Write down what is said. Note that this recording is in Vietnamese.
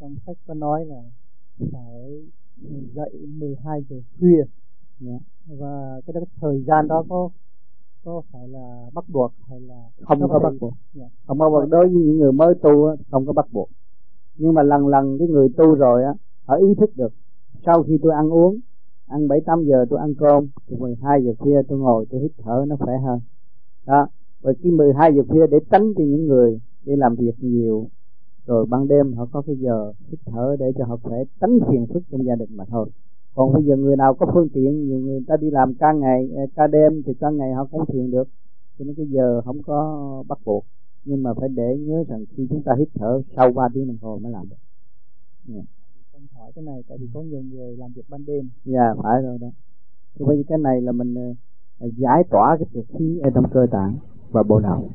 trong sách có nói là phải dậy 12 giờ khuya. Yeah. và cái đó thời gian đó có có phải là bắt buộc hay là không có bắt buộc. Yeah. không có bắt buộc. Đối với những người mới tu không có bắt buộc. Nhưng mà lần lần cái người tu rồi á họ ý thức được. Sau khi tôi ăn uống ăn bảy tám giờ tôi ăn cơm từ 12 giờ khuya tôi ngồi tôi hít thở nó khỏe hơn. Đó. Và cái 12 giờ khuya để tránh cho những người đi làm việc nhiều rồi ban đêm họ có cái giờ hít thở để cho họ khỏe tránh phiền phức trong gia đình mà thôi. Còn bây giờ người nào có phương tiện nhiều người ta đi làm ca ngày à, ca đêm thì ca ngày họ không thiền được. Cho nên cái giờ không có bắt buộc. Nhưng mà phải để nhớ rằng khi chúng ta hít thở sau 3 tiếng đồng hồ mới làm được. Yeah. con hỏi cái này tại vì có nhiều người làm việc ban đêm. Dạ yeah, phải rồi đó. Thì bây giờ cái này là mình à, giải tỏa cái trượt khí ở trong cơ tạng và bộ não